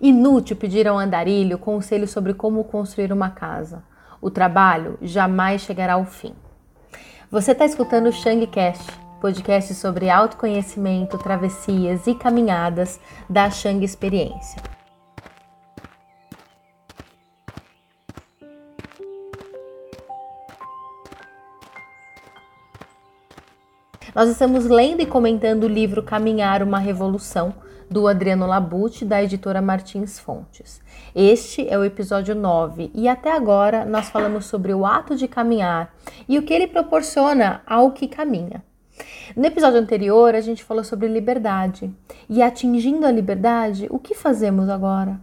Inútil pedir ao andarilho conselho sobre como construir uma casa. O trabalho jamais chegará ao fim. Você está escutando o Shangcast, podcast sobre autoconhecimento, travessias e caminhadas da Shang Experiência. Nós estamos lendo e comentando o livro Caminhar uma Revolução, do Adriano Labute, da editora Martins Fontes. Este é o episódio 9 e até agora nós falamos sobre o ato de caminhar e o que ele proporciona ao que caminha. No episódio anterior, a gente falou sobre liberdade e atingindo a liberdade, o que fazemos agora?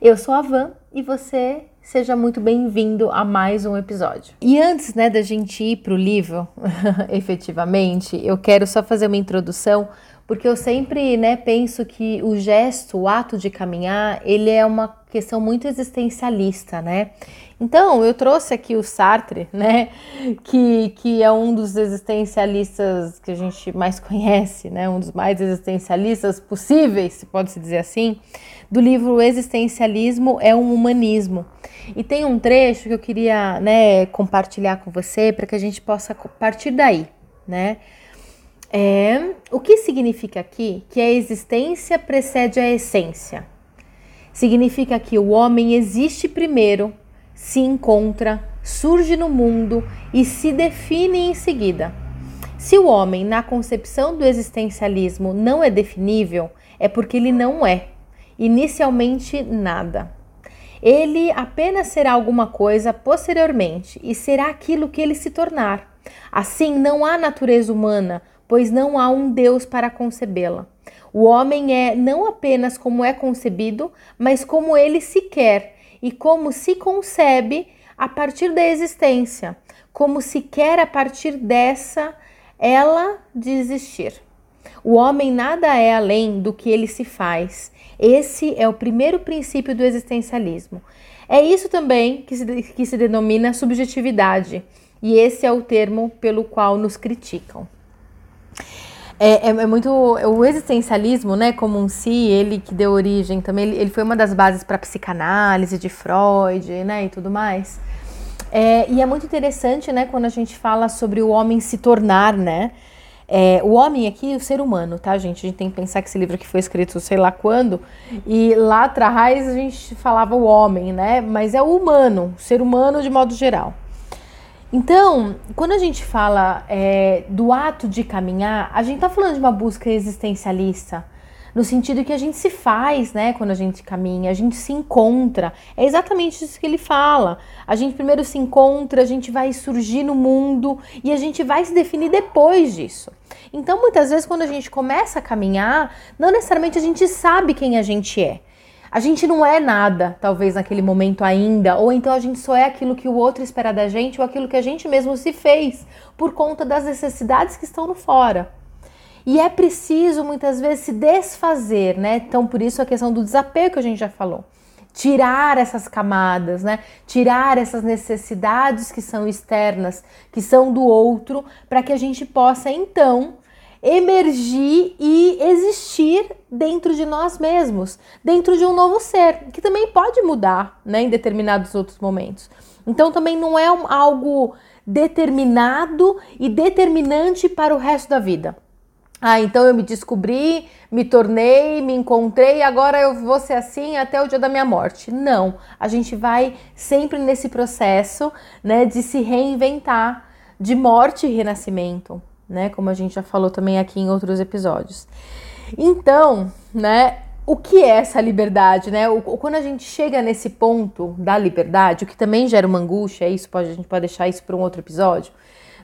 Eu sou a Van e você seja muito bem-vindo a mais um episódio. E antes, né, da gente ir para o livro, efetivamente, eu quero só fazer uma introdução, porque eu sempre, né, penso que o gesto, o ato de caminhar, ele é uma questão muito existencialista, né? Então, eu trouxe aqui o Sartre, né, que, que é um dos existencialistas que a gente mais conhece, né, um dos mais existencialistas possíveis, se pode se dizer assim, do livro Existencialismo é um Humanismo. E tem um trecho que eu queria, né, compartilhar com você para que a gente possa partir daí, né? É, o que significa aqui que a existência precede a essência? Significa que o homem existe primeiro se encontra, surge no mundo e se define em seguida. Se o homem, na concepção do existencialismo, não é definível, é porque ele não é, inicialmente, nada. Ele apenas será alguma coisa posteriormente e será aquilo que ele se tornar. Assim, não há natureza humana, pois não há um Deus para concebê-la. O homem é não apenas como é concebido, mas como ele se quer e como se concebe a partir da existência, como se quer a partir dessa ela de existir. O homem nada é além do que ele se faz. Esse é o primeiro princípio do existencialismo. É isso também que se, que se denomina subjetividade, e esse é o termo pelo qual nos criticam. É, é, é, muito. O existencialismo, né, como um si, ele que deu origem também, ele, ele foi uma das bases para a psicanálise de Freud, né, e tudo mais. É, e é muito interessante, né, quando a gente fala sobre o homem se tornar, né? É, o homem aqui, o ser humano, tá, gente? A gente tem que pensar que esse livro aqui foi escrito sei lá quando, e lá atrás a gente falava o homem, né? Mas é o humano, o ser humano de modo geral. Então, quando a gente fala é, do ato de caminhar, a gente está falando de uma busca existencialista, no sentido que a gente se faz, né, quando a gente caminha, a gente se encontra. É exatamente isso que ele fala. A gente primeiro se encontra, a gente vai surgir no mundo e a gente vai se definir depois disso. Então, muitas vezes, quando a gente começa a caminhar, não necessariamente a gente sabe quem a gente é. A gente não é nada, talvez naquele momento ainda, ou então a gente só é aquilo que o outro espera da gente ou aquilo que a gente mesmo se fez por conta das necessidades que estão no fora. E é preciso muitas vezes se desfazer, né? Então, por isso a questão do desapego que a gente já falou. Tirar essas camadas, né? Tirar essas necessidades que são externas, que são do outro, para que a gente possa então emergir e existir dentro de nós mesmos, dentro de um novo ser, que também pode mudar né, em determinados outros momentos. Então também não é um, algo determinado e determinante para o resto da vida. Ah, então eu me descobri, me tornei, me encontrei, agora eu vou ser assim até o dia da minha morte. Não, a gente vai sempre nesse processo, né, de se reinventar, de morte e renascimento né? Como a gente já falou também aqui em outros episódios. Então, né? O que é essa liberdade, né? O, quando a gente chega nesse ponto da liberdade, o que também gera uma angústia, isso pode, a gente pode deixar isso para um outro episódio,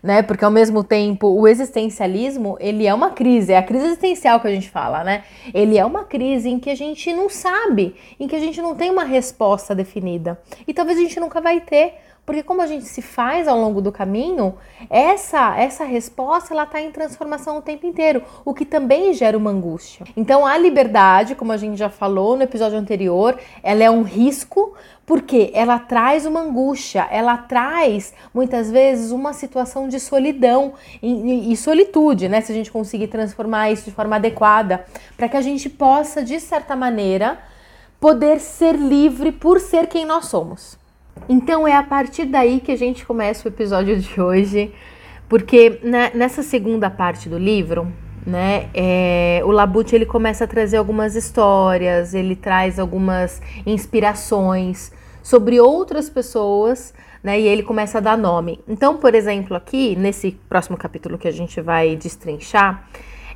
né? Porque ao mesmo tempo o existencialismo, ele é uma crise, é a crise existencial que a gente fala, né? Ele é uma crise em que a gente não sabe, em que a gente não tem uma resposta definida. E talvez a gente nunca vai ter, porque como a gente se faz ao longo do caminho, essa essa resposta ela está em transformação o tempo inteiro, o que também gera uma angústia. Então a liberdade, como a gente já falou no episódio anterior, ela é um risco porque ela traz uma angústia, ela traz muitas vezes uma situação de solidão e, e, solitude, né? Se a gente conseguir transformar isso de forma adequada, para que a gente possa, de certa maneira, poder ser livre por ser quem nós somos. Então é a partir daí que a gente começa o episódio de hoje, porque nessa segunda parte do livro, né, é, o Labute ele começa a trazer algumas histórias, ele traz algumas inspirações sobre outras pessoas, né, e ele começa a dar nome. Então, por exemplo, aqui nesse próximo capítulo que a gente vai destrinchar,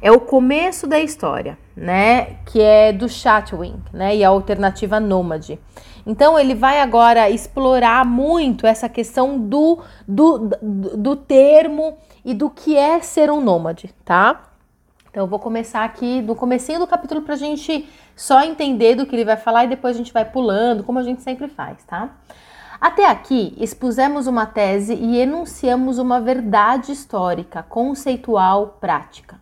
é o começo da história, né? Que é do Chatwin, né? E a alternativa nômade. Então ele vai agora explorar muito essa questão do, do, do, termo e do que é ser um nômade, tá? Então eu vou começar aqui do comecinho do capítulo para a gente só entender do que ele vai falar e depois a gente vai pulando, como a gente sempre faz, tá? Até aqui, expusemos uma tese e enunciamos uma verdade histórica, conceitual, prática.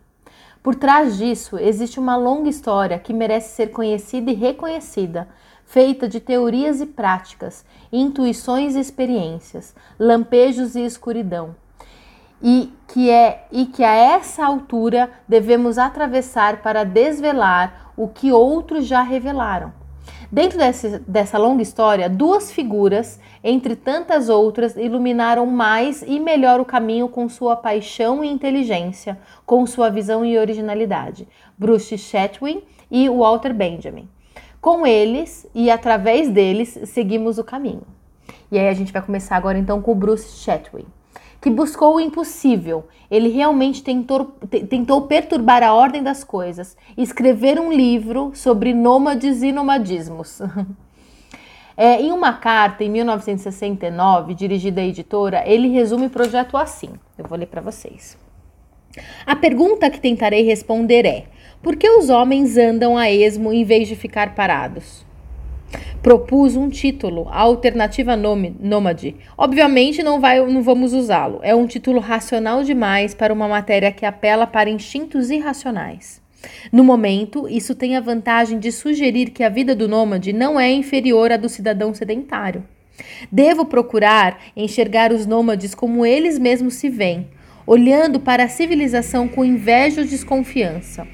Por trás disso, existe uma longa história que merece ser conhecida e reconhecida, feita de teorias e práticas, intuições e experiências, lampejos e escuridão. E que é e que a essa altura devemos atravessar para desvelar o que outros já revelaram. Dentro desse, dessa longa história, duas figuras, entre tantas outras, iluminaram mais e melhor o caminho com sua paixão e inteligência, com sua visão e originalidade: Bruce Chatwin e Walter Benjamin. Com eles e através deles seguimos o caminho. E aí a gente vai começar agora então com o Bruce Chatwin que buscou o impossível. Ele realmente tentou, tentou perturbar a ordem das coisas escrever um livro sobre nômades e nomadismos. É, em uma carta em 1969, dirigida à editora, ele resume o projeto assim. Eu vou ler para vocês. A pergunta que tentarei responder é: por que os homens andam a esmo em vez de ficar parados? Propus um título, a alternativa nômade. Obviamente não, vai, não vamos usá-lo. É um título racional demais para uma matéria que apela para instintos irracionais. No momento, isso tem a vantagem de sugerir que a vida do nômade não é inferior à do cidadão sedentário. Devo procurar enxergar os nômades como eles mesmos se veem, olhando para a civilização com inveja ou desconfiança.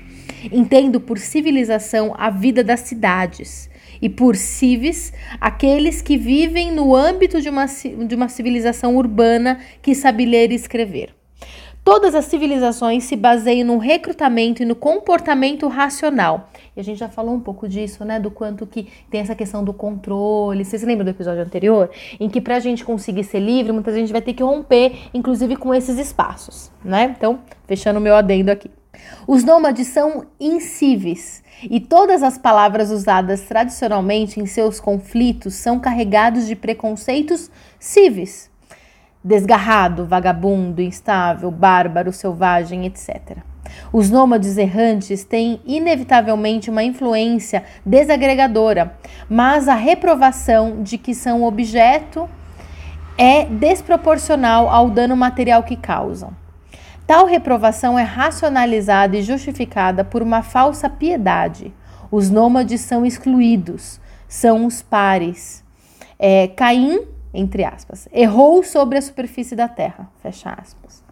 Entendo por civilização a vida das cidades e por civis, aqueles que vivem no âmbito de uma, de uma civilização urbana que sabe ler e escrever. Todas as civilizações se baseiam no recrutamento e no comportamento racional. E a gente já falou um pouco disso, né? Do quanto que tem essa questão do controle. Vocês lembram do episódio anterior? Em que pra gente conseguir ser livre, muitas vezes a gente vai ter que romper, inclusive com esses espaços, né? Então, fechando o meu adendo aqui. Os nômades são incíveis e todas as palavras usadas tradicionalmente em seus conflitos são carregados de preconceitos civis. Desgarrado, vagabundo, instável, bárbaro, selvagem, etc. Os nômades errantes têm inevitavelmente uma influência desagregadora, mas a reprovação de que são objeto é desproporcional ao dano material que causam. Tal reprovação é racionalizada e justificada por uma falsa piedade. Os nômades são excluídos, são os pares. É, Caim, entre aspas, errou sobre a superfície da terra, fecha aspas.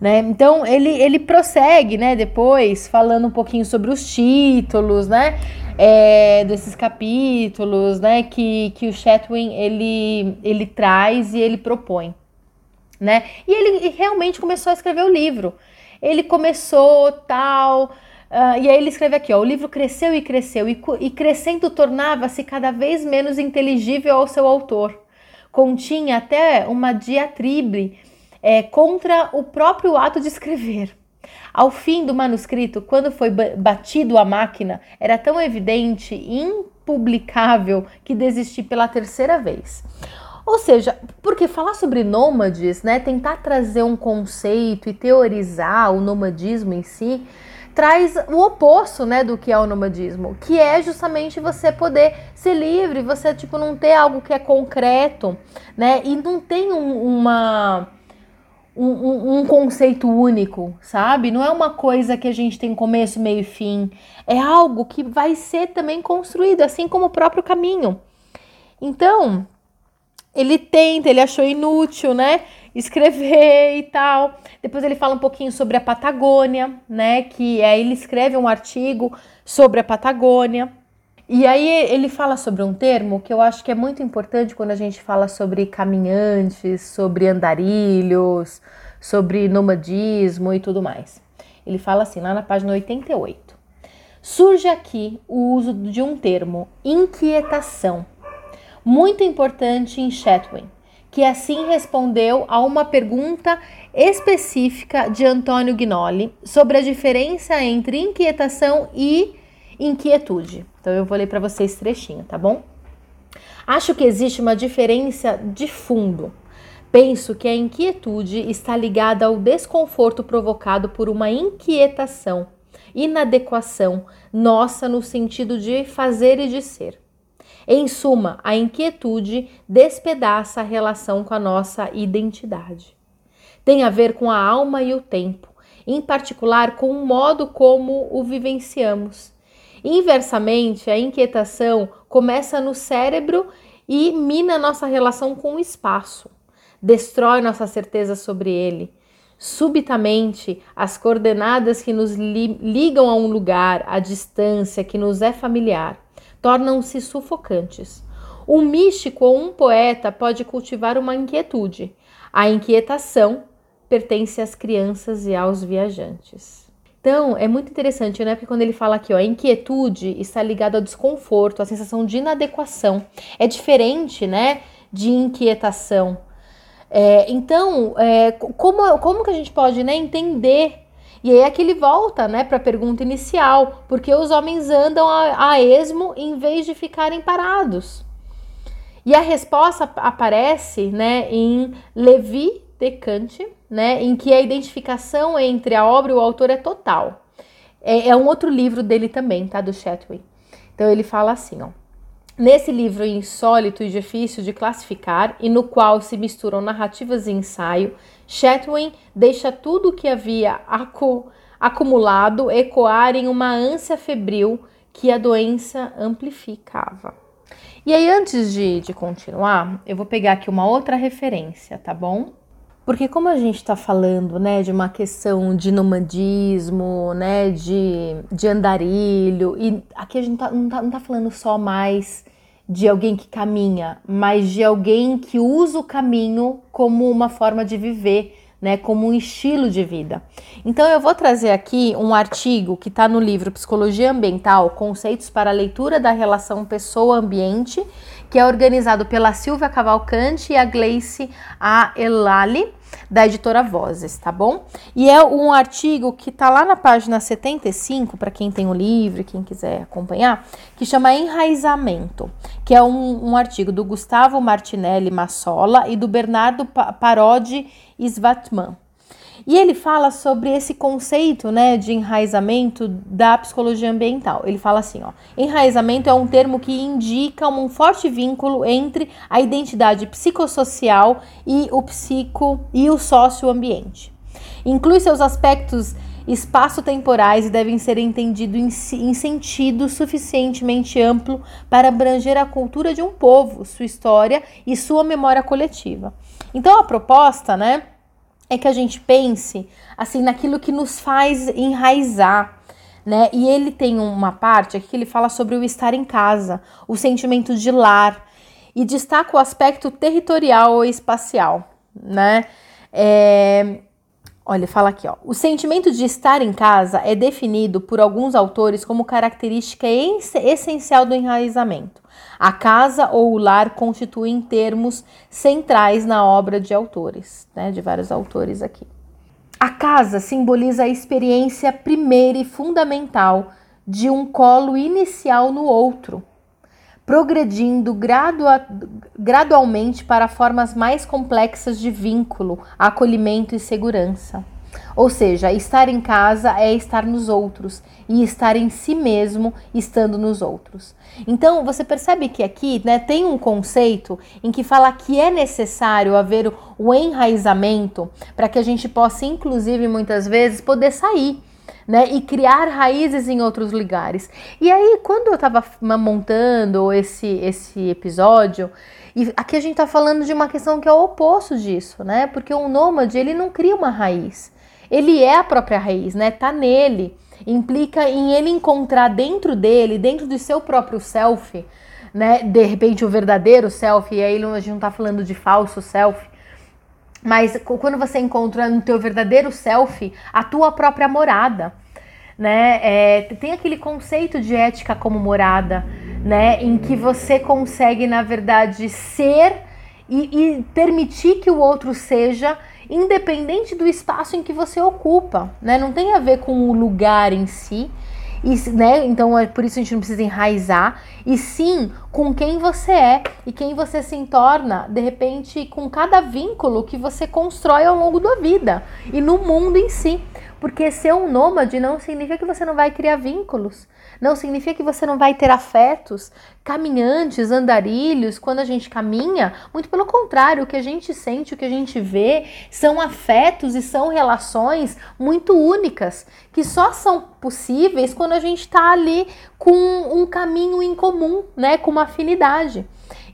Né? Então ele, ele prossegue, né, depois falando um pouquinho sobre os títulos, né, é, desses capítulos, né, que, que o Chatwin ele, ele traz e ele propõe né? E ele realmente começou a escrever o livro. Ele começou tal. Uh, e aí ele escreve aqui, ó, o livro cresceu e cresceu, e, e crescendo tornava-se cada vez menos inteligível ao seu autor. Continha até uma diatribe é, contra o próprio ato de escrever. Ao fim do manuscrito, quando foi batido a máquina, era tão evidente e impublicável que desisti pela terceira vez. Ou seja, porque falar sobre nômades, né, tentar trazer um conceito e teorizar o nomadismo em si, traz o oposto, né, do que é o nomadismo, que é justamente você poder ser livre, você tipo não ter algo que é concreto, né, e não tem um, uma um, um, conceito único, sabe? Não é uma coisa que a gente tem começo, meio e fim. É algo que vai ser também construído, assim como o próprio caminho. Então, ele tenta, ele achou inútil, né? Escrever e tal. Depois ele fala um pouquinho sobre a Patagônia, né? Que aí ele escreve um artigo sobre a Patagônia. E aí ele fala sobre um termo que eu acho que é muito importante quando a gente fala sobre caminhantes, sobre andarilhos, sobre nomadismo e tudo mais. Ele fala assim, lá na página 88. Surge aqui o uso de um termo, inquietação, muito importante em Chatwin, que assim respondeu a uma pergunta específica de Antônio Gnoli sobre a diferença entre inquietação e inquietude. Então eu vou ler para vocês trechinho, tá bom? Acho que existe uma diferença de fundo. Penso que a inquietude está ligada ao desconforto provocado por uma inquietação, inadequação nossa no sentido de fazer e de ser. Em suma, a inquietude despedaça a relação com a nossa identidade. Tem a ver com a alma e o tempo, em particular com o modo como o vivenciamos Inversamente, a inquietação começa no cérebro e mina nossa relação com o espaço, destrói nossa certeza sobre ele. Subitamente, as coordenadas que nos li ligam a um lugar, a distância que nos é familiar, tornam-se sufocantes. Um místico ou um poeta pode cultivar uma inquietude. A inquietação pertence às crianças e aos viajantes. Então, é muito interessante, né? Porque quando ele fala aqui, ó, a inquietude está ligada ao desconforto, à sensação de inadequação. É diferente, né, de inquietação. É, então, é, como, como que a gente pode né, entender? E aí aqui ele volta né, para a pergunta inicial, porque os homens andam a, a esmo em vez de ficarem parados. E a resposta aparece né, em Levi de Kant, né, em que a identificação entre a obra e o autor é total. É, é um outro livro dele também, tá? Do Chatwin. Então ele fala assim, ó. Nesse livro insólito e difícil de classificar, e no qual se misturam narrativas e ensaio, Chatwin deixa tudo o que havia acu acumulado ecoar em uma ânsia febril que a doença amplificava. E aí, antes de, de continuar, eu vou pegar aqui uma outra referência, tá bom? Porque como a gente está falando, né, de uma questão de nomadismo, né, de, de andarilho, e aqui a gente tá, não, está não tá falando só mais de alguém que caminha, mas de alguém que usa o caminho como uma forma de viver, né, como um estilo de vida. Então eu vou trazer aqui um artigo que está no livro Psicologia Ambiental, Conceitos para a Leitura da Relação Pessoa-Ambiente, que é organizado pela Silvia Cavalcante e a Gleice A. Elali, da editora Vozes, tá bom? E é um artigo que tá lá na página 75, para quem tem o livro, quem quiser acompanhar, que chama Enraizamento, que é um, um artigo do Gustavo Martinelli Massola e do Bernardo Parodi Svatman. E ele fala sobre esse conceito né, de enraizamento da psicologia ambiental. Ele fala assim: ó, enraizamento é um termo que indica um forte vínculo entre a identidade psicossocial e o psico e o socioambiente. Inclui seus aspectos espaço-temporais e devem ser entendidos em, em sentido suficientemente amplo para abranger a cultura de um povo, sua história e sua memória coletiva. Então a proposta, né? é que a gente pense assim naquilo que nos faz enraizar, né? E ele tem uma parte aqui que ele fala sobre o estar em casa, o sentimento de lar e destaca o aspecto territorial ou espacial, né? É, Olha, fala aqui, ó. O sentimento de estar em casa é definido por alguns autores como característica essencial do enraizamento. A casa ou o lar constituem termos centrais na obra de autores, né, de vários autores aqui. A casa simboliza a experiência primeira e fundamental de um colo inicial no outro, progredindo gradua gradualmente para formas mais complexas de vínculo, acolhimento e segurança. Ou seja, estar em casa é estar nos outros e estar em si mesmo estando nos outros. Então, você percebe que aqui né, tem um conceito em que fala que é necessário haver o enraizamento para que a gente possa, inclusive, muitas vezes, poder sair né? E criar raízes em outros lugares. E aí, quando eu estava montando esse, esse episódio, e aqui a gente está falando de uma questão que é o oposto disso, né? Porque um nômade, ele não cria uma raiz. Ele é a própria raiz, né? Tá nele. implica em ele encontrar dentro dele, dentro do seu próprio self, né? De repente o verdadeiro self, e aí a gente não tá falando de falso self, mas quando você encontra no teu verdadeiro self a tua própria morada, né? É, tem aquele conceito de ética como morada, né? Em que você consegue, na verdade, ser e, e permitir que o outro seja independente do espaço em que você ocupa, né? Não tem a ver com o lugar em si, e, né? Então é por isso a gente não precisa enraizar, e sim com quem você é e quem você se torna, de repente, com cada vínculo que você constrói ao longo da vida e no mundo em si. Porque ser um nômade não significa que você não vai criar vínculos, não significa que você não vai ter afetos, caminhantes, andarilhos. Quando a gente caminha, muito pelo contrário, o que a gente sente, o que a gente vê, são afetos e são relações muito únicas, que só são possíveis quando a gente está ali com um caminho em comum, né, com uma afinidade.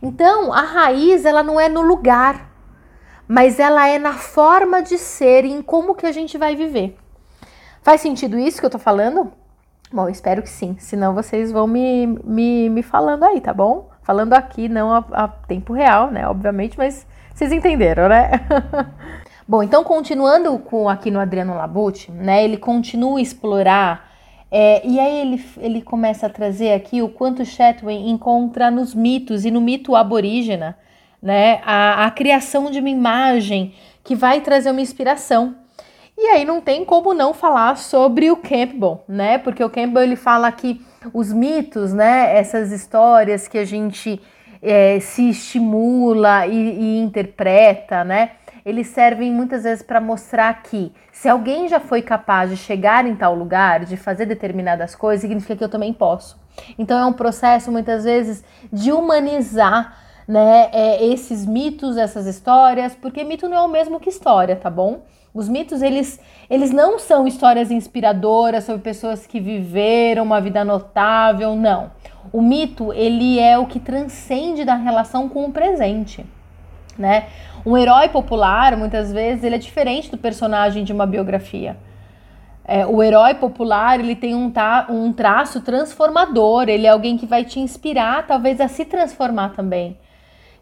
Então, a raiz, ela não é no lugar, mas ela é na forma de ser e em como que a gente vai viver. Faz sentido isso que eu tô falando? Bom, espero que sim. Senão vocês vão me, me, me falando aí, tá bom? Falando aqui, não a, a tempo real, né? Obviamente, mas vocês entenderam, né? bom, então continuando com aqui no Adriano Labute, né? Ele continua a explorar é, e aí ele, ele começa a trazer aqui o quanto Chatwin encontra nos mitos e no mito aborígena, né? A, a criação de uma imagem que vai trazer uma inspiração e aí não tem como não falar sobre o Campbell, né? Porque o Campbell ele fala que os mitos, né? Essas histórias que a gente é, se estimula e, e interpreta, né? Eles servem muitas vezes para mostrar que se alguém já foi capaz de chegar em tal lugar, de fazer determinadas coisas, significa que eu também posso. Então é um processo muitas vezes de humanizar né, é, esses mitos, essas histórias, porque mito não é o mesmo que história, tá bom? Os mitos, eles, eles não são histórias inspiradoras sobre pessoas que viveram uma vida notável, não. O mito, ele é o que transcende da relação com o presente, né? Um herói popular, muitas vezes, ele é diferente do personagem de uma biografia. É, o herói popular, ele tem um, ta, um traço transformador, ele é alguém que vai te inspirar, talvez, a se transformar também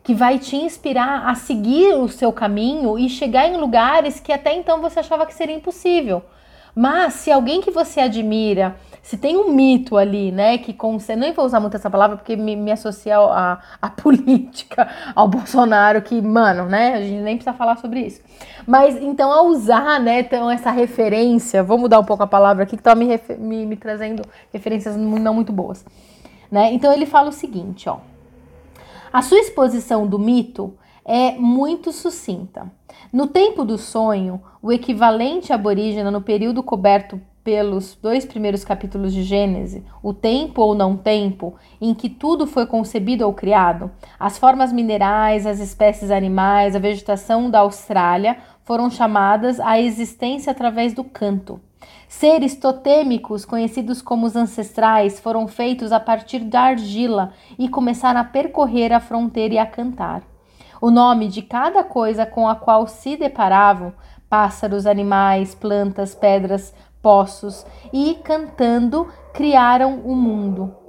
que vai te inspirar a seguir o seu caminho e chegar em lugares que até então você achava que seria impossível. Mas se alguém que você admira, se tem um mito ali, né, que com você nem vou usar muito essa palavra porque me, me associa a, a política, ao Bolsonaro, que, mano, né, a gente nem precisa falar sobre isso. Mas então, ao usar, né, então essa referência, vou mudar um pouco a palavra aqui que tá me, me, me trazendo referências não muito boas, né? Então ele fala o seguinte, ó. A sua exposição do mito é muito sucinta. No tempo do sonho, o equivalente aborígena no período coberto pelos dois primeiros capítulos de Gênesis, o tempo ou não tempo, em que tudo foi concebido ou criado, as formas minerais, as espécies animais, a vegetação da Austrália foram chamadas à existência através do canto. Seres totêmicos, conhecidos como os ancestrais, foram feitos a partir da argila e começaram a percorrer a fronteira e a cantar. O nome de cada coisa com a qual se deparavam pássaros, animais, plantas, pedras, poços e, cantando, criaram o mundo.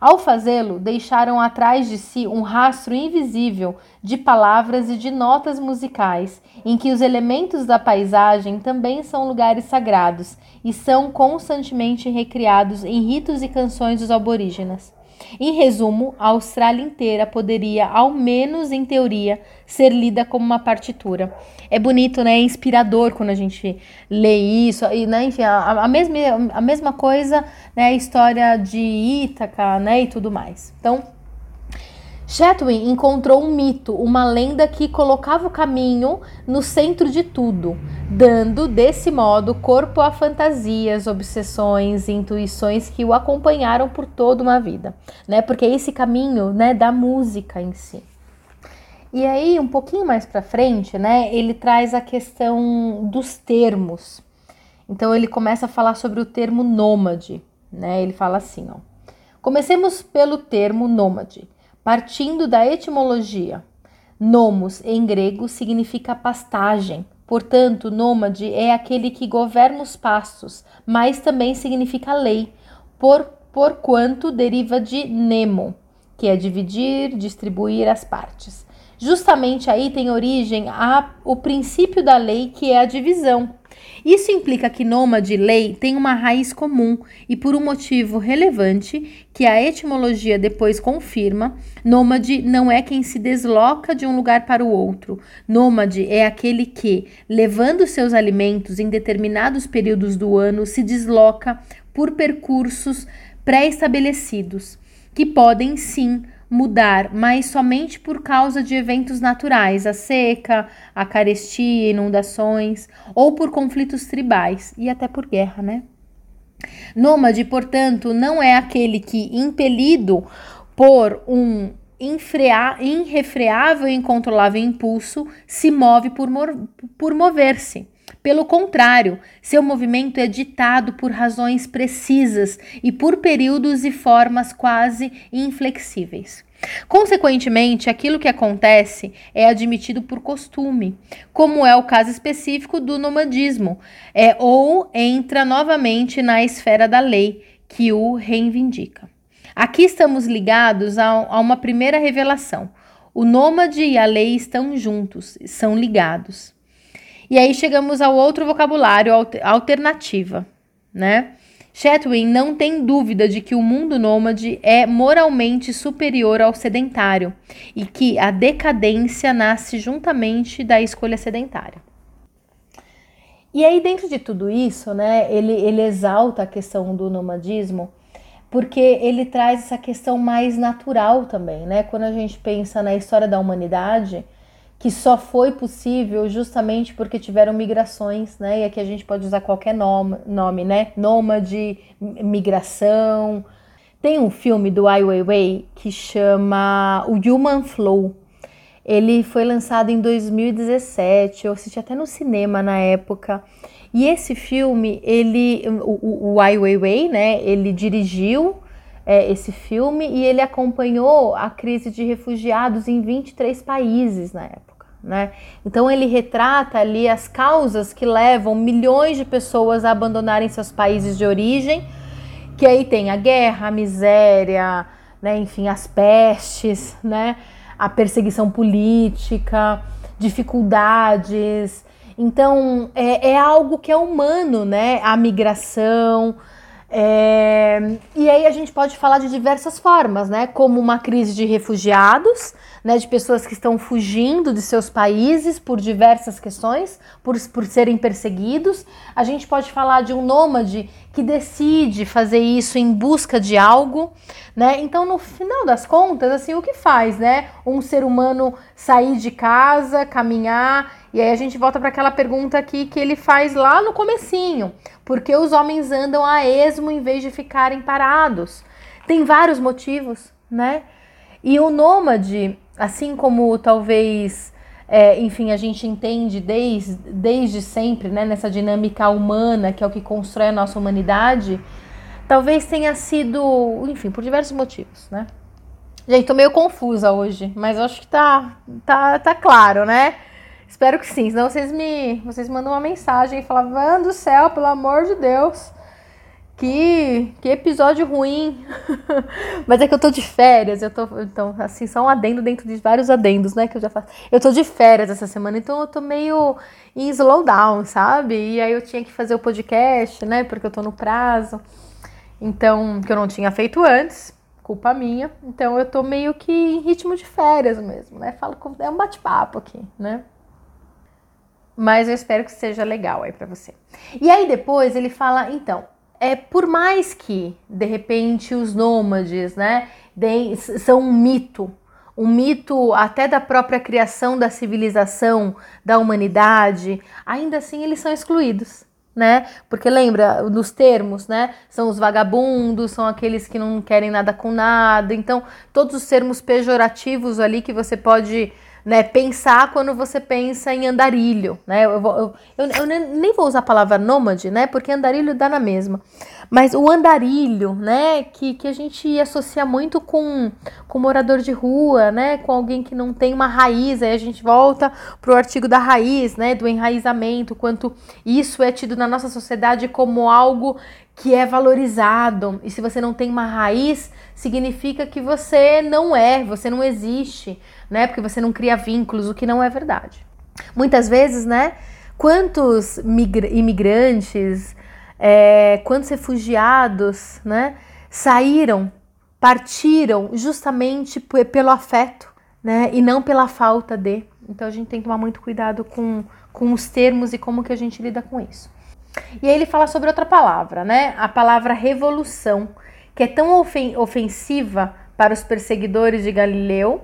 Ao fazê-lo, deixaram atrás de si um rastro invisível de palavras e de notas musicais, em que os elementos da paisagem também são lugares sagrados e são constantemente recriados em ritos e canções dos aborígenes. Em resumo, a Austrália inteira poderia, ao menos em teoria, ser lida como uma partitura. É bonito, né? É inspirador quando a gente lê isso. E, né, enfim, a, a, mesma, a mesma coisa, né? A história de Ítaca, né? E tudo mais. Então, Chatwin encontrou um mito, uma lenda que colocava o caminho no centro de tudo, dando desse modo corpo a fantasias, obsessões intuições que o acompanharam por toda uma vida, né? Porque esse caminho, né, da música em si. E aí, um pouquinho mais para frente, né, ele traz a questão dos termos. Então ele começa a falar sobre o termo nômade, né? Ele fala assim, ó: Comecemos pelo termo nômade Partindo da etimologia, nomos em grego significa pastagem, portanto, nômade é aquele que governa os pastos, mas também significa lei, por, por quanto deriva de nemo, que é dividir, distribuir as partes. Justamente aí tem origem a, o princípio da lei, que é a divisão. Isso implica que nômade lei tem uma raiz comum e por um motivo relevante que a etimologia depois confirma, nômade não é quem se desloca de um lugar para o outro. Nômade é aquele que, levando seus alimentos em determinados períodos do ano, se desloca por percursos pré-estabelecidos, que podem sim mudar, mas somente por causa de eventos naturais, a seca, a carestia, inundações, ou por conflitos tribais e até por guerra, né? Nômade, portanto, não é aquele que, impelido por um irrefreável e incontrolável impulso, se move por, por mover-se. Pelo contrário, seu movimento é ditado por razões precisas e por períodos e formas quase inflexíveis. Consequentemente, aquilo que acontece é admitido por costume, como é o caso específico do nomadismo, é, ou entra novamente na esfera da lei, que o reivindica. Aqui estamos ligados a, a uma primeira revelação. O nômade e a lei estão juntos, são ligados. E aí chegamos ao outro vocabulário, alternativa, né? Chatwin não tem dúvida de que o mundo nômade é moralmente superior ao sedentário e que a decadência nasce juntamente da escolha sedentária. E aí, dentro de tudo isso, né, ele, ele exalta a questão do nomadismo porque ele traz essa questão mais natural também, né? Quando a gente pensa na história da humanidade, que só foi possível justamente porque tiveram migrações, né? E aqui a gente pode usar qualquer nome, nome né? Nômade, migração. Tem um filme do Ai Weiwei que chama O Human Flow. Ele foi lançado em 2017, eu assisti até no cinema na época. E esse filme, ele, o, o Ai Weiwei, né? Ele dirigiu é, esse filme e ele acompanhou a crise de refugiados em 23 países na época né? Então ele retrata ali as causas que levam milhões de pessoas a abandonarem seus países de origem, que aí tem a guerra, a miséria, né? enfim, as pestes, né? A perseguição política, dificuldades. Então é, é algo que é humano, né? A migração, é, e aí a gente pode falar de diversas formas, né? Como uma crise de refugiados, né? De pessoas que estão fugindo de seus países por diversas questões, por, por serem perseguidos. A gente pode falar de um nômade que decide fazer isso em busca de algo, né? Então, no final das contas, assim, o que faz, né? Um ser humano sair de casa, caminhar e aí a gente volta para aquela pergunta aqui que ele faz lá no comecinho. Por que os homens andam a esmo em vez de ficarem parados? Tem vários motivos, né? E o nômade, assim como talvez, é, enfim, a gente entende desde, desde sempre, né, nessa dinâmica humana, que é o que constrói a nossa humanidade, talvez tenha sido, enfim, por diversos motivos, né? Gente, tô meio confusa hoje, mas acho que tá, tá, tá claro, né? Espero que sim, senão vocês me. Vocês mandam uma mensagem e falam, Van do céu, pelo amor de Deus. Que, que episódio ruim. Mas é que eu tô de férias, eu tô. Então, assim, só um adendo dentro de vários adendos, né? Que eu já faço. Eu tô de férias essa semana, então eu tô meio em slowdown, sabe? E aí eu tinha que fazer o podcast, né? Porque eu tô no prazo. Então, que eu não tinha feito antes, culpa minha. Então eu tô meio que em ritmo de férias mesmo, né? Falo, é um bate-papo aqui, né? mas eu espero que seja legal aí para você. E aí depois ele fala, então, é por mais que de repente os nômades, né, de, são um mito, um mito até da própria criação da civilização, da humanidade, ainda assim eles são excluídos. Né? Porque lembra dos termos, né? São os vagabundos, são aqueles que não querem nada com nada. Então, todos os termos pejorativos ali que você pode né, pensar quando você pensa em andarilho, né? Eu, eu, eu, eu, nem vou usar a palavra nômade, né? Porque andarilho dá na mesma. Mas o andarilho, né, que, que a gente associa muito com, com morador de rua, né, com alguém que não tem uma raiz, aí a gente volta para o artigo da raiz, né, do enraizamento, quanto isso é tido na nossa sociedade como algo que é valorizado. E se você não tem uma raiz, significa que você não é, você não existe, né, porque você não cria vínculos, o que não é verdade. Muitas vezes, né, quantos imigrantes é, quantos refugiados né, saíram, partiram justamente pelo afeto né, e não pela falta de. Então a gente tem que tomar muito cuidado com, com os termos e como que a gente lida com isso. E aí ele fala sobre outra palavra, né? A palavra revolução, que é tão ofensiva para os perseguidores de Galileu,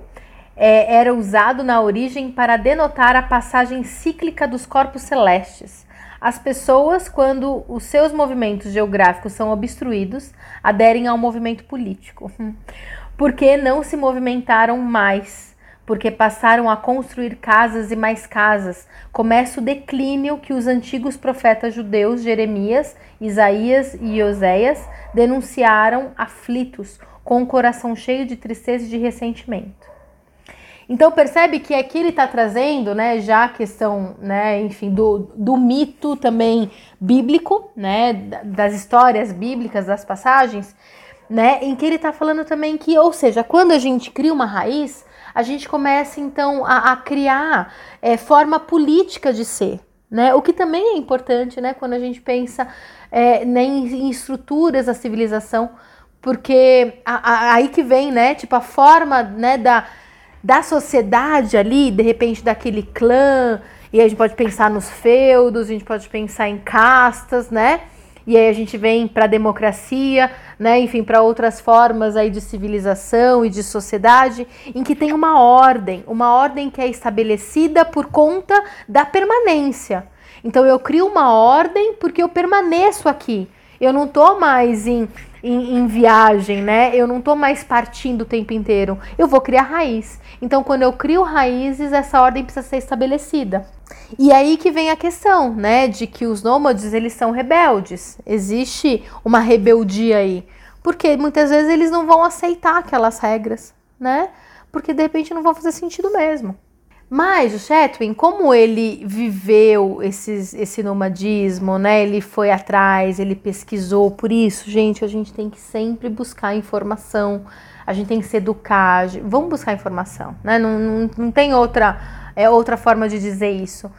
é, era usado na origem para denotar a passagem cíclica dos corpos celestes as pessoas, quando os seus movimentos geográficos são obstruídos, aderem ao movimento político. Porque não se movimentaram mais, porque passaram a construir casas e mais casas. Começa o declínio que os antigos profetas judeus Jeremias, Isaías e Oséias denunciaram aflitos, com o coração cheio de tristeza e de ressentimento. Então percebe que aqui ele está trazendo, né, já a questão, né, enfim, do, do mito também bíblico, né, das histórias bíblicas, das passagens, né, em que ele está falando também que, ou seja, quando a gente cria uma raiz, a gente começa então a, a criar é, forma política de ser, né, o que também é importante, né, quando a gente pensa é, né, em, em estruturas da civilização, porque a, a, aí que vem, né, tipo a forma, né, da da sociedade ali, de repente daquele clã, e a gente pode pensar nos feudos, a gente pode pensar em castas, né? E aí a gente vem para a democracia, né? Enfim, para outras formas aí de civilização e de sociedade, em que tem uma ordem, uma ordem que é estabelecida por conta da permanência. Então eu crio uma ordem porque eu permaneço aqui. Eu não tô mais em em, em, viagem, né? Eu não tô mais partindo o tempo inteiro. Eu vou criar raiz. Então, quando eu crio raízes, essa ordem precisa ser estabelecida. E aí que vem a questão, né, de que os nômades eles são rebeldes. Existe uma rebeldia aí, porque muitas vezes eles não vão aceitar aquelas regras, né? Porque de repente não vão fazer sentido mesmo. Mas o Chetwin, como ele viveu esses, esse nomadismo, né? Ele foi atrás, ele pesquisou. Por isso, gente, a gente tem que sempre buscar informação. A gente tem que se educar. Vamos buscar informação, né? Não, não, não tem outra, é, outra forma de dizer isso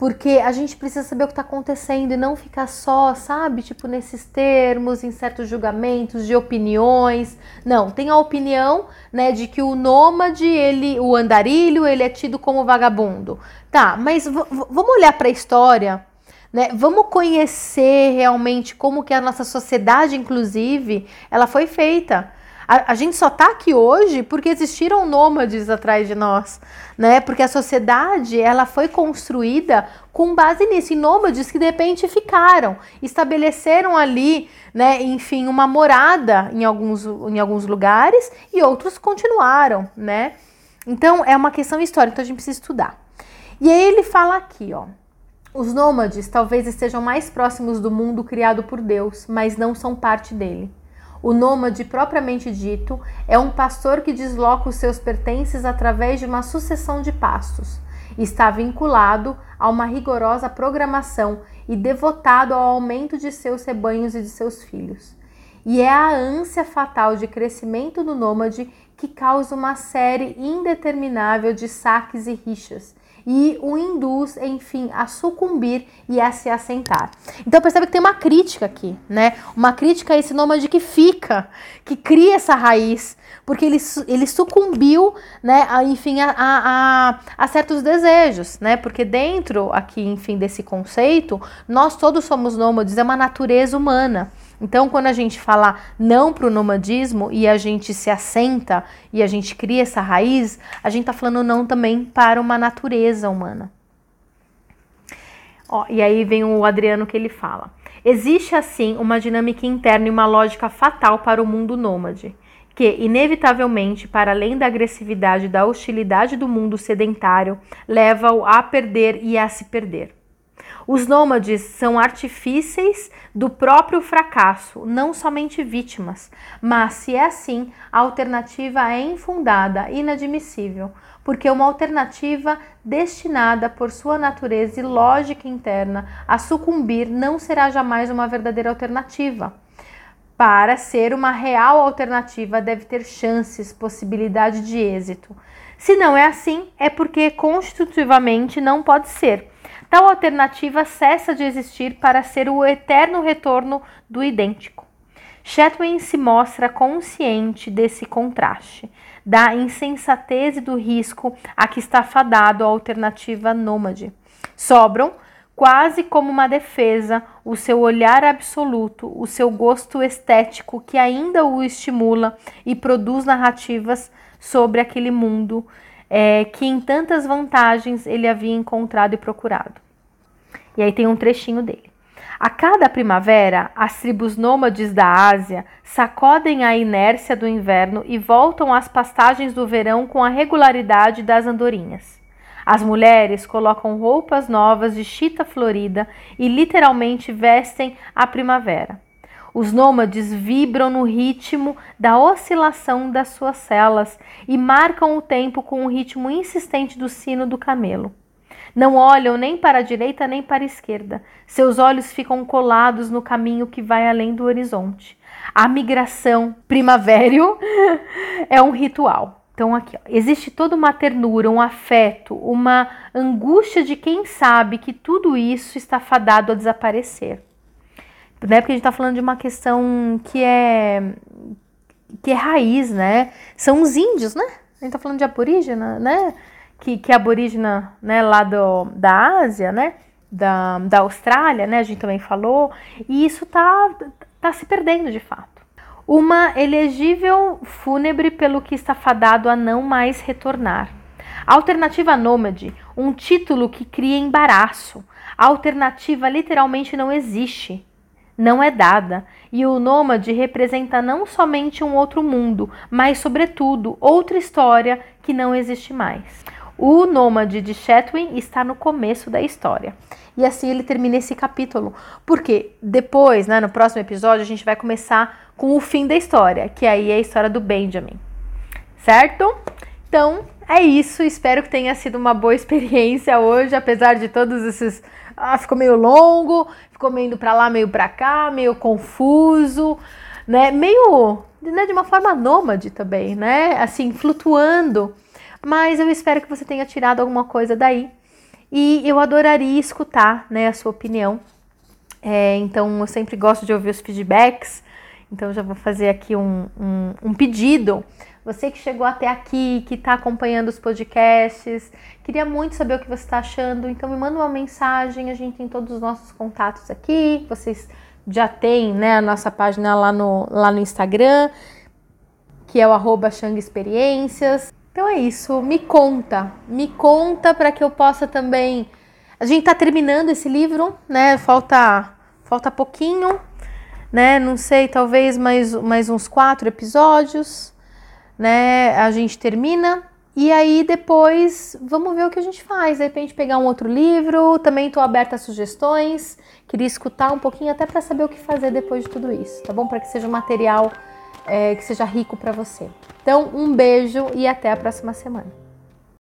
porque a gente precisa saber o que está acontecendo e não ficar só, sabe, tipo nesses termos, em certos julgamentos de opiniões. Não, tem a opinião, né, de que o nômade, ele, o andarilho, ele é tido como vagabundo. Tá, mas vamos olhar para a história, né? Vamos conhecer realmente como que a nossa sociedade, inclusive, ela foi feita. A, a gente só está aqui hoje porque existiram nômades atrás de nós, né? Porque a sociedade ela foi construída com base nisso, em nômades que de repente ficaram, estabeleceram ali, né? Enfim, uma morada em alguns, em alguns lugares e outros continuaram, né? Então é uma questão histórica, então a gente precisa estudar. E aí ele fala aqui, ó. Os nômades talvez estejam mais próximos do mundo criado por Deus, mas não são parte dele. O nômade propriamente dito é um pastor que desloca os seus pertences através de uma sucessão de pastos. Está vinculado a uma rigorosa programação e devotado ao aumento de seus rebanhos e de seus filhos. E é a ânsia fatal de crescimento do nômade que causa uma série indeterminável de saques e rixas, e o induz, enfim, a sucumbir e a se assentar. Então percebe que tem uma crítica aqui, né? Uma crítica a esse nômade que fica, que cria essa raiz, porque ele, ele sucumbiu, né, a, enfim, a, a, a, certos desejos, né? Porque dentro aqui, enfim, desse conceito, nós todos somos nômades, é uma natureza humana. Então, quando a gente fala não para o nomadismo e a gente se assenta e a gente cria essa raiz, a gente está falando não também para uma natureza humana. Ó, e aí vem o Adriano que ele fala. Existe assim uma dinâmica interna e uma lógica fatal para o mundo nômade, que, inevitavelmente, para além da agressividade e da hostilidade do mundo sedentário, leva-o a perder e a se perder. Os nômades são artifíceis do próprio fracasso, não somente vítimas. Mas, se é assim, a alternativa é infundada, inadmissível, porque uma alternativa destinada por sua natureza e lógica interna a sucumbir não será jamais uma verdadeira alternativa. Para ser uma real alternativa, deve ter chances, possibilidade de êxito. Se não é assim, é porque constitutivamente não pode ser. Tal alternativa cessa de existir para ser o eterno retorno do idêntico. Chatwin se mostra consciente desse contraste, da insensatez e do risco a que está fadado a alternativa nômade. Sobram, quase como uma defesa, o seu olhar absoluto, o seu gosto estético que ainda o estimula e produz narrativas sobre aquele mundo é, que em tantas vantagens ele havia encontrado e procurado. E aí tem um trechinho dele. A cada primavera, as tribos nômades da Ásia sacodem a inércia do inverno e voltam às pastagens do verão com a regularidade das andorinhas. As mulheres colocam roupas novas de chita florida e literalmente vestem a primavera. Os nômades vibram no ritmo da oscilação das suas celas e marcam o tempo com o ritmo insistente do sino do camelo. Não olham nem para a direita nem para a esquerda. Seus olhos ficam colados no caminho que vai além do horizonte. A migração primavério é um ritual. Então, aqui, ó, existe toda uma ternura, um afeto, uma angústia de quem sabe que tudo isso está fadado a desaparecer né? Porque a gente está falando de uma questão que é que é raiz, né? São os índios, né? A gente está falando de aborígena, né? Que, que é aborígena, né? Lá do, da Ásia, né? Da, da Austrália, né? A gente também falou. E isso tá, tá se perdendo de fato. Uma elegível fúnebre pelo que está fadado a não mais retornar. Alternativa nômade, um título que cria embaraço. A alternativa literalmente não existe não é dada, e o nômade representa não somente um outro mundo, mas, sobretudo, outra história que não existe mais. O nômade de Chetwin está no começo da história. E assim ele termina esse capítulo, porque depois, né, no próximo episódio, a gente vai começar com o fim da história, que aí é a história do Benjamin. Certo? Então, é isso. Espero que tenha sido uma boa experiência hoje, apesar de todos esses ah, ficou meio longo, ficou meio indo para lá, meio para cá, meio confuso, né? Meio, né, de uma forma nômade também, né? Assim, flutuando. Mas eu espero que você tenha tirado alguma coisa daí. E eu adoraria escutar, né, a sua opinião. É, então, eu sempre gosto de ouvir os feedbacks. Então, já vou fazer aqui um, um, um pedido você que chegou até aqui, que está acompanhando os podcasts, queria muito saber o que você está achando. Então me manda uma mensagem, a gente tem todos os nossos contatos aqui. Vocês já têm né, a nossa página lá no, lá no Instagram, que é o arroba Experiências. Então é isso, me conta, me conta para que eu possa também. A gente está terminando esse livro, né? Falta, falta pouquinho, né? Não sei, talvez mais, mais uns quatro episódios né? A gente termina e aí depois vamos ver o que a gente faz. De repente pegar um outro livro. Também estou aberta a sugestões. Queria escutar um pouquinho até para saber o que fazer depois de tudo isso, tá bom? Para que seja um material é, que seja rico para você. Então, um beijo e até a próxima semana.